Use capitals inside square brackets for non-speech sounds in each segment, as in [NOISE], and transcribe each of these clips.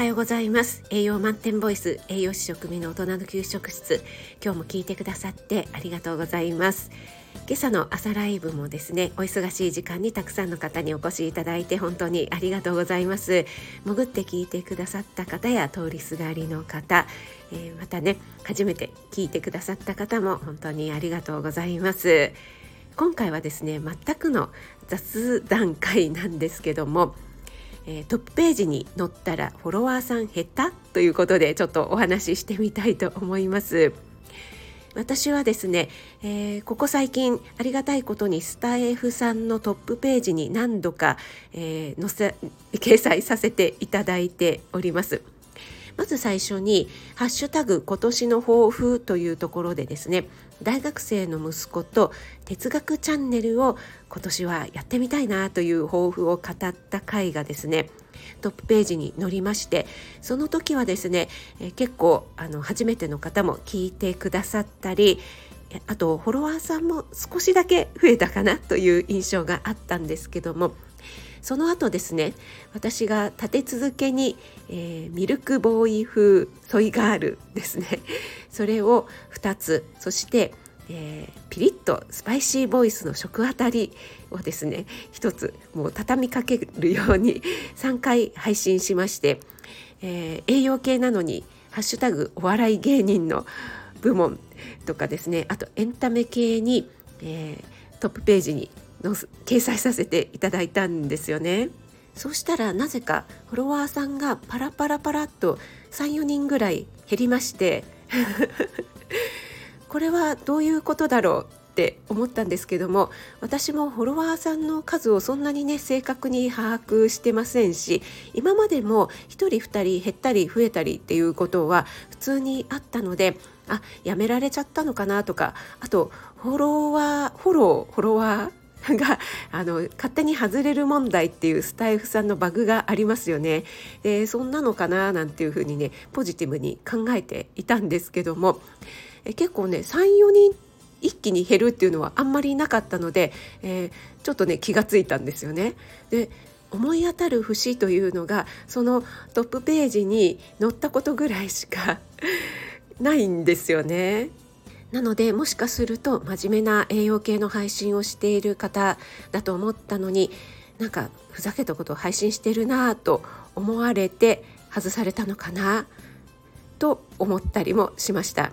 はようございます。栄養満点ボイス栄養士食味の大人の給食室。今日も聞いてくださってありがとうございます。今朝の朝ライブもですねお忙しい時間にたくさんの方にお越しいただいて本当にありがとうございます。潜って聞いてくださった方や通りすがりの方、えー、またね初めて聞いてくださった方も本当にありがとうございます。今回はですね全くの雑談会なんですけどもえー、トップページに載ったらフォロワーさん減ったということでちょっとお話ししてみたいと思います。私はですね、えー、ここ最近ありがたいことにスタエフさんのトップページに何度か、えー、載せ掲載させていただいております。まず最初に「ハッシュタグ今年の抱負」というところでですね大学生の息子と哲学チャンネルを今年はやってみたいなという抱負を語った回がですねトップページに載りましてその時はですね、結構あの初めての方も聞いてくださったりあとフォロワーさんも少しだけ増えたかなという印象があったんですけどもその後ですね私が立て続けに、えー、ミルクボーイ風ソイガールですね。[LAUGHS] それを2つそして、えー、ピリッとスパイシーボイスの食あたりをですね1つもう畳みかけるように [LAUGHS] 3回配信しまして、えー、栄養系なのに「ハッシュタグお笑い芸人」の部門とかですねあとエンタメ系に、えー、トップページにの掲載させていただいたんですよね。そうしたらなぜかフォロワーさんがパラパラパラっと34人ぐらい減りまして [LAUGHS] これはどういうことだろうって思ったんですけども私もフォロワーさんの数をそんなにね正確に把握してませんし今までも1人2人減ったり増えたりっていうことは普通にあったのであやめられちゃったのかなとかあとフォロワーフォローフォロワーがあの勝手に外れる問題っていうスタイフさんのバグがありますよね。でそんなのかななんていうふうにねポジティブに考えていたんですけどもえ結構ね34人一気に減るっていうのはあんまりなかったので、えー、ちょっとね気がついたんですよね。で思い当たる節というのがそのトップページに載ったことぐらいしか [LAUGHS] ないんですよね。なのでもしかすると真面目な栄養系の配信をしている方だと思ったのになんかふざけたことを配信してるなぁと思われて外されたのかなと思ったりもしました。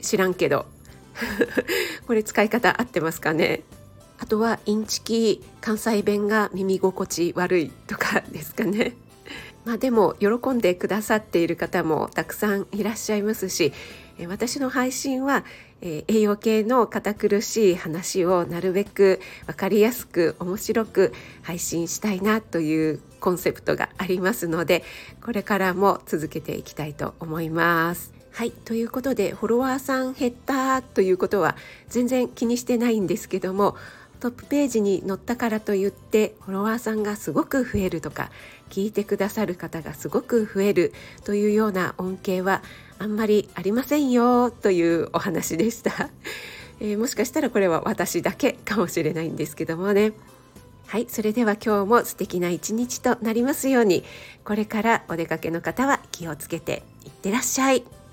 知らんけど。[LAUGHS] これ使い方合ってますかね？あとはインチキ関西弁が耳心地悪いとかですかね。[LAUGHS] まあでも喜んでくださっている方もたくさんいらっしゃいますし私の配信はえ栄養系の堅苦しい話をなるべく分かりやすく面白く配信したいなというコンセプトがありますのでこれからも続けていきたいと思います。はいということでフォロワーさん減ったということは全然気にしてないんですけどもトップページに載ったからといってフォロワーさんがすごく増えるとか聞いてくださる方がすごく増えるというような恩恵はあんまりありませんよというお話でした、[LAUGHS] えー、もしかしたらこれは私だけかもしれないんですけどもねはいそれでは今日も素敵な一日となりますようにこれからお出かけの方は気をつけていってらっしゃい。